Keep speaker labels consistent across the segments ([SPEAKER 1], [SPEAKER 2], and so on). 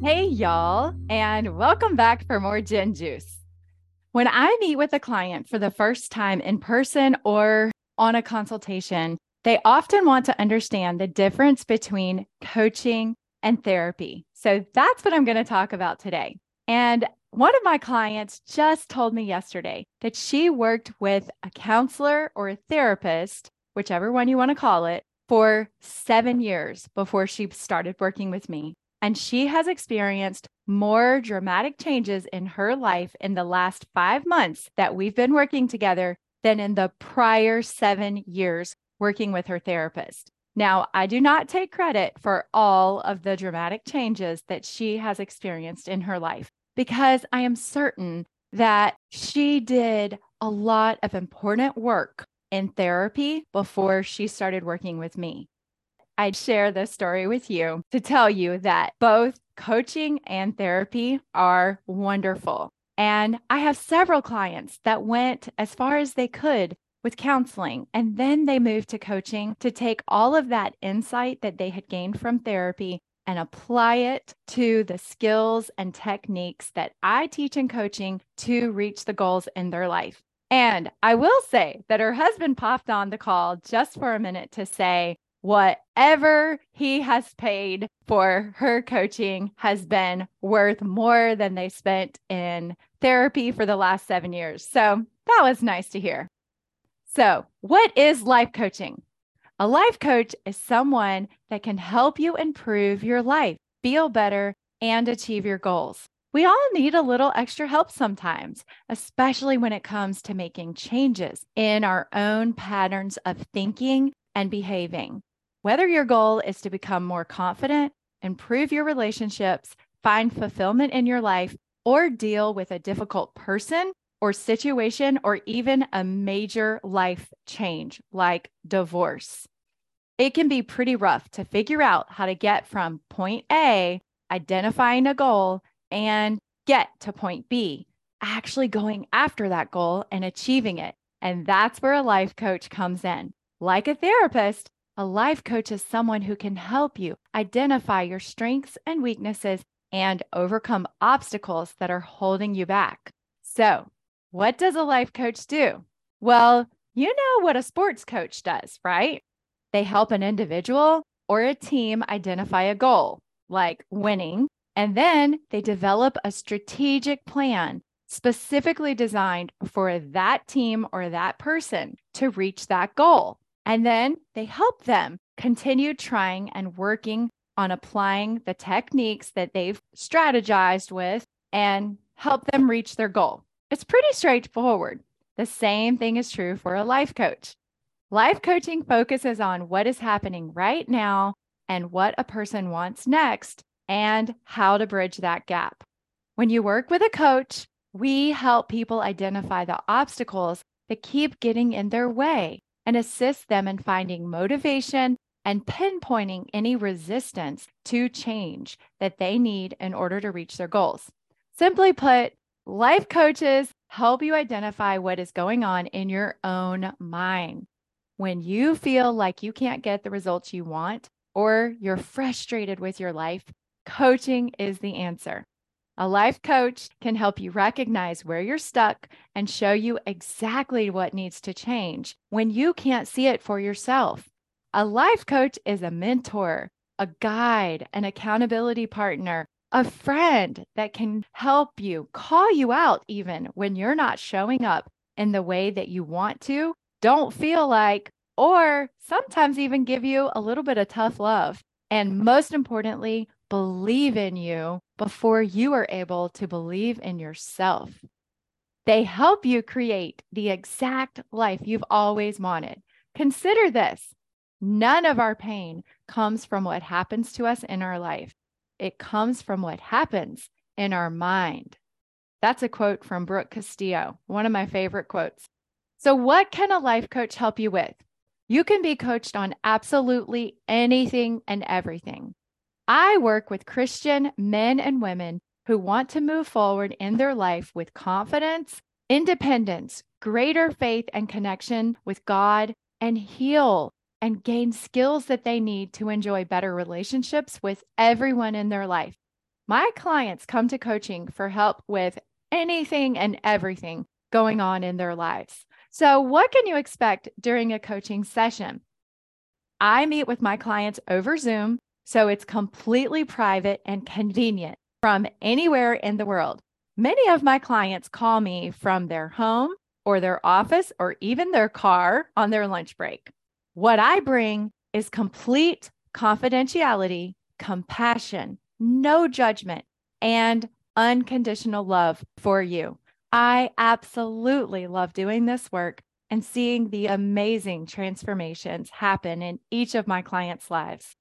[SPEAKER 1] Hey, y'all, and welcome back for more Jen Juice. When I meet with a client for the first time in person or on a consultation, they often want to understand the difference between coaching and therapy. So that's what I'm going to talk about today. And one of my clients just told me yesterday that she worked with a counselor or a therapist, whichever one you want to call it, for seven years before she started working with me. And she has experienced more dramatic changes in her life in the last five months that we've been working together than in the prior seven years working with her therapist. Now, I do not take credit for all of the dramatic changes that she has experienced in her life because I am certain that she did a lot of important work in therapy before she started working with me. I'd share this story with you to tell you that both coaching and therapy are wonderful. And I have several clients that went as far as they could with counseling, and then they moved to coaching to take all of that insight that they had gained from therapy and apply it to the skills and techniques that I teach in coaching to reach the goals in their life. And I will say that her husband popped on the call just for a minute to say, whatever he has paid for her coaching has been worth more than they spent in therapy for the last seven years. So that was nice to hear. So, what is life coaching? A life coach is someone that can help you improve your life, feel better, and achieve your goals. We all need a little extra help sometimes, especially when it comes to making changes in our own patterns of thinking and behaving. Whether your goal is to become more confident, improve your relationships, find fulfillment in your life, or deal with a difficult person or situation, or even a major life change like divorce. It can be pretty rough to figure out how to get from point A, identifying a goal, and get to point B, actually going after that goal and achieving it. And that's where a life coach comes in. Like a therapist, a life coach is someone who can help you identify your strengths and weaknesses and overcome obstacles that are holding you back. So, what does a life coach do? Well, you know what a sports coach does, right? They help an individual or a team identify a goal, like winning, and then they develop a strategic plan specifically designed for that team or that person to reach that goal. And then they help them continue trying and working on applying the techniques that they've strategized with and help them reach their goal. It's pretty straightforward. The same thing is true for a life coach. Life coaching focuses on what is happening right now and what a person wants next and how to bridge that gap. When you work with a coach, we help people identify the obstacles that keep getting in their way and assist them in finding motivation and pinpointing any resistance to change that they need in order to reach their goals. Simply put, life coaches help you identify what is going on in your own mind. When you feel like you can't get the results you want or you're frustrated with your life, coaching is the answer. A life coach can help you recognize where you're stuck and show you exactly what needs to change when you can't see it for yourself. A life coach is a mentor, a guide, an accountability partner, a friend that can help you, call you out even when you're not showing up in the way that you want to, don't feel like, or sometimes even give you a little bit of tough love. And most importantly, believe in you before you are able to believe in yourself. They help you create the exact life you've always wanted. Consider this none of our pain comes from what happens to us in our life. it comes from what happens in our mind. That's a quote from Brooke Castillo, one of my favorite quotes. So, what can a life coach help you with? You can be coached on absolutely anything and everything. I work with Christian men and women who want to move forward in their life with confidence, independence, greater faith and connection with God, and heal and gain skills that they need to enjoy better relationships with everyone in their life. My clients come to coaching for help with anything and everything going on in their lives. So, what can you expect during a coaching session? I meet with my clients over Zoom, so it's completely private and convenient from anywhere in the world. Many of my clients call me from their home or their office or even their car on their lunch break. What I bring is complete confidentiality, compassion, no judgment, and unconditional love for you. I absolutely love doing this work and seeing the amazing transformations happen in each of my clients' lives.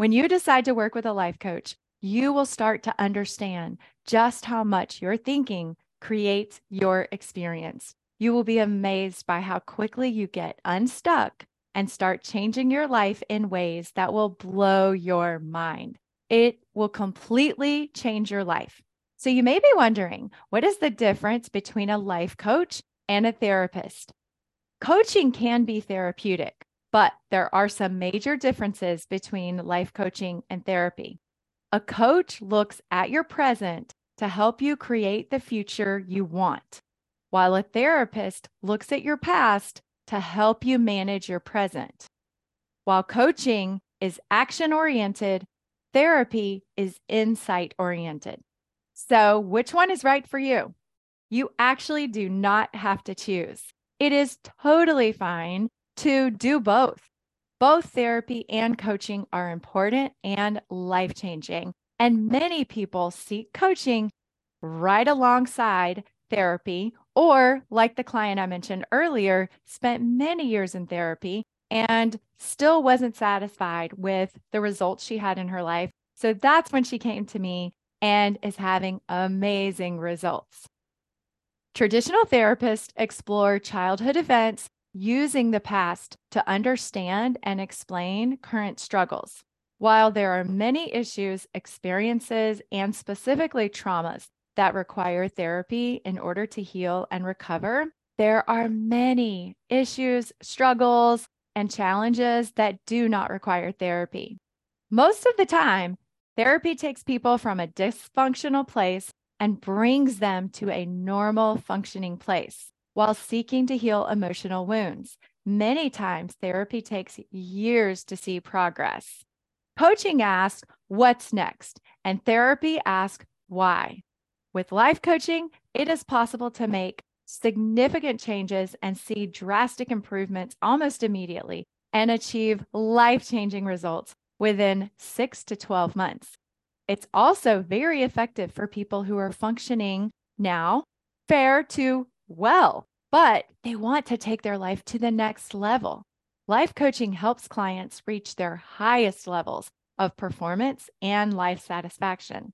[SPEAKER 1] When you decide to work with a life coach, you will start to understand just how much your thinking creates your experience. You will be amazed by how quickly you get unstuck and start changing your life in ways that will blow your mind. It will completely change your life. So, you may be wondering what is the difference between a life coach and a therapist? Coaching can be therapeutic, but there are some major differences between life coaching and therapy. A coach looks at your present to help you create the future you want, while a therapist looks at your past to help you manage your present. While coaching is action oriented, therapy is insight oriented. So, which one is right for you? You actually do not have to choose. It is totally fine to do both. Both therapy and coaching are important and life changing. And many people seek coaching right alongside therapy, or like the client I mentioned earlier, spent many years in therapy and still wasn't satisfied with the results she had in her life. So that's when she came to me and is having amazing results. Traditional therapists explore childhood events using the past to understand and explain current struggles. While there are many issues, experiences, and specifically traumas that require therapy in order to heal and recover, there are many issues, struggles, and challenges that do not require therapy. Most of the time, Therapy takes people from a dysfunctional place and brings them to a normal functioning place while seeking to heal emotional wounds. Many times, therapy takes years to see progress. Coaching asks, What's next? And therapy asks, Why? With life coaching, it is possible to make significant changes and see drastic improvements almost immediately and achieve life changing results within six to 12 months. It's also very effective for people who are functioning now fair to well, but they want to take their life to the next level. Life coaching helps clients reach their highest levels of performance and life satisfaction.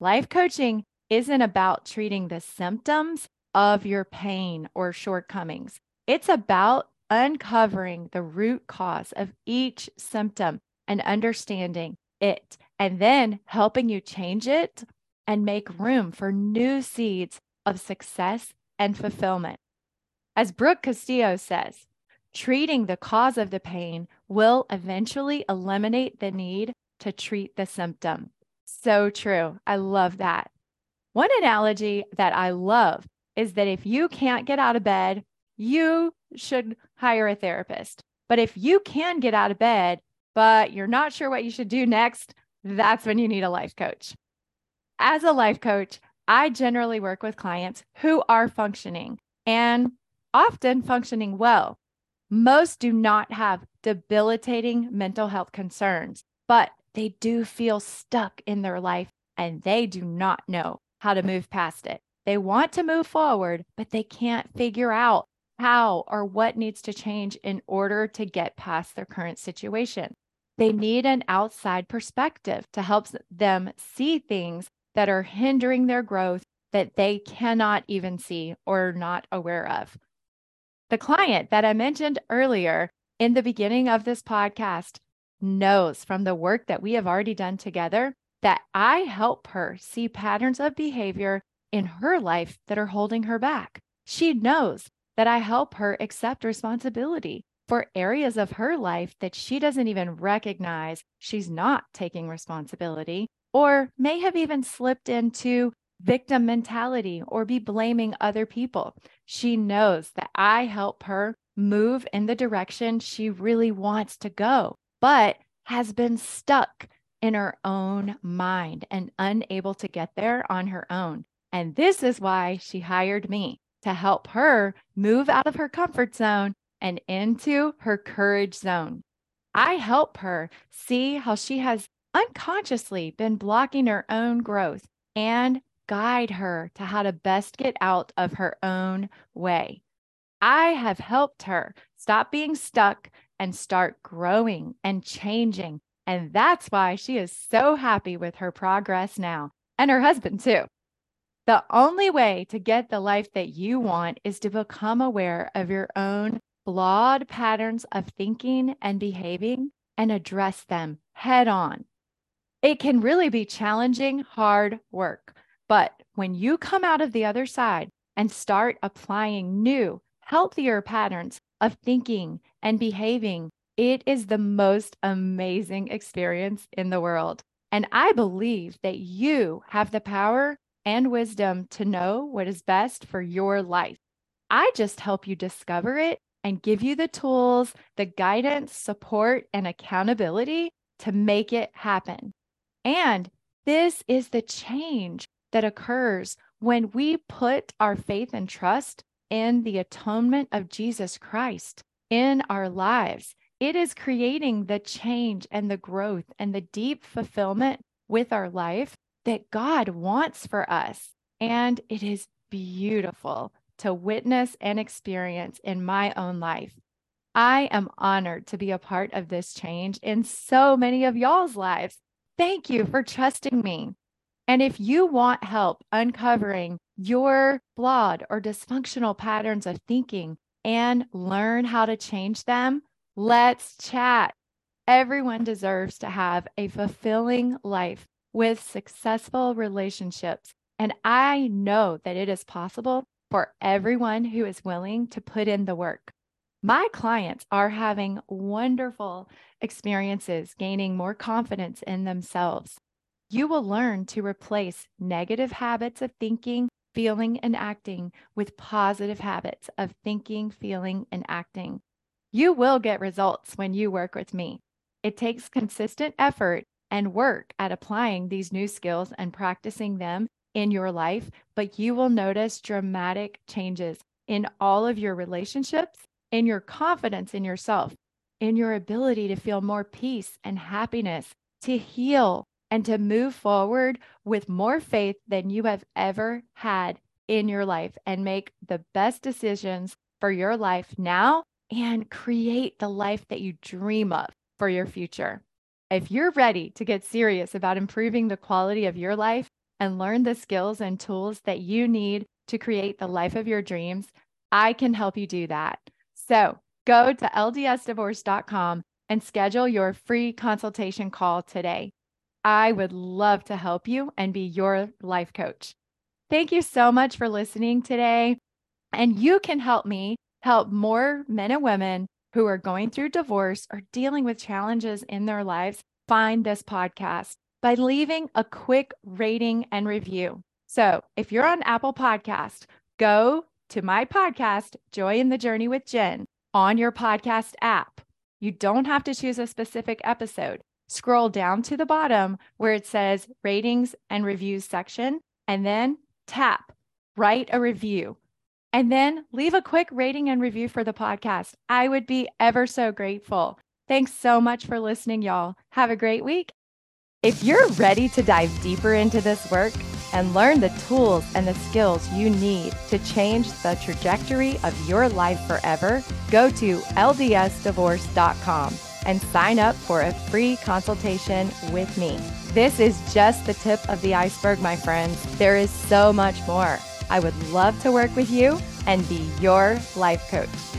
[SPEAKER 1] Life coaching isn't about treating the symptoms of your pain or shortcomings. It's about uncovering the root cause of each symptom and understanding it, and then helping you change it and make room for new seeds of success and fulfillment. As Brooke Castillo says, treating the cause of the pain will eventually eliminate the need to treat the symptom. So true. I love that. One analogy that I love is that if you can't get out of bed, you should hire a therapist. But if you can get out of bed, but you're not sure what you should do next, that's when you need a life coach. As a life coach, I generally work with clients who are functioning and often functioning well. Most do not have debilitating mental health concerns, but they do feel stuck in their life and they do not know how to move past it. They want to move forward, but they can't figure out how or what needs to change in order to get past their current situation. They need an outside perspective to help them see things that are hindering their growth that they cannot even see or are not aware of. The client that I mentioned earlier in the beginning of this podcast knows from the work that we have already done together that I help her see patterns of behavior in her life that are holding her back. She knows that I help her accept responsibility for areas of her life that she doesn't even recognize she's not taking responsibility or may have even slipped into victim mentality or be blaming other people. She knows that I help her move in the direction she really wants to go, but has been stuck in her own mind and unable to get there on her own. And this is why she hired me to help her move out of her comfort zone and into her courage zone. I help her see how she has unconsciously been blocking her own growth and guide her to how to best get out of her own way. I have helped her stop being stuck and start growing and changing. And that's why she is so happy with her progress now and her husband too. The only way to get the life that you want is to become aware of your own flawed patterns of thinking and behaving and address them head on. It can really be challenging, hard work. But when you come out of the other side and start applying new, healthier patterns of thinking and behaving, it is the most amazing experience in the world. And I believe that you have the power and wisdom to know what is best for your life. I just help you discover it and give you the tools, the guidance, support, and accountability to make it happen. And this is the change that occurs when we put our faith and trust in the atonement of Jesus Christ in our lives. It is creating the change and the growth and the deep fulfillment with our life that God wants for us. And it is beautiful to witness and experience in my own life. I am honored to be a part of this change in so many of y'all's lives. Thank you for trusting me. And if you want help uncovering your flawed or dysfunctional patterns of thinking and learn how to change them, let's chat. Everyone deserves to have a fulfilling life with successful relationships. And I know that it is possible for everyone who is willing to put in the work. My clients are having wonderful experiences, gaining more confidence in themselves. You will learn to replace negative habits of thinking, feeling, and acting with positive habits of thinking, feeling, and acting. You will get results when you work with me. It takes consistent effort and work at applying these new skills and practicing them in your life, but you will notice dramatic changes in all of your relationships, in your confidence in yourself, in your ability to feel more peace and happiness, to heal and to move forward with more faith than you have ever had in your life and make the best decisions for your life now and create the life that you dream of for your future. If you're ready to get serious about improving the quality of your life and learn the skills and tools that you need to create the life of your dreams, I can help you do that. So go to ldsdivorce.com and schedule your free consultation call today. I would love to help you and be your life coach. Thank you so much for listening today. And you can help me help more men and women who are going through divorce or dealing with challenges in their lives find this podcast by leaving a quick rating and review. So if you're on Apple Podcast, go to my podcast, Joy in the Journey with Jen, on your podcast app. You don't have to choose a specific episode. Scroll down to the bottom where it says ratings and reviews section, and then tap write a review and then leave a quick rating and review for the podcast. I would be ever so grateful. Thanks so much for listening, y'all. Have a great week. If you're ready to dive deeper into this work and learn the tools and the skills you need to change the trajectory of your life forever, go to ldsdivorce.com. and sign up for a free consultation with me. This is just the tip of the iceberg, my friends. There is so much more. I would love to work with you and be your life coach.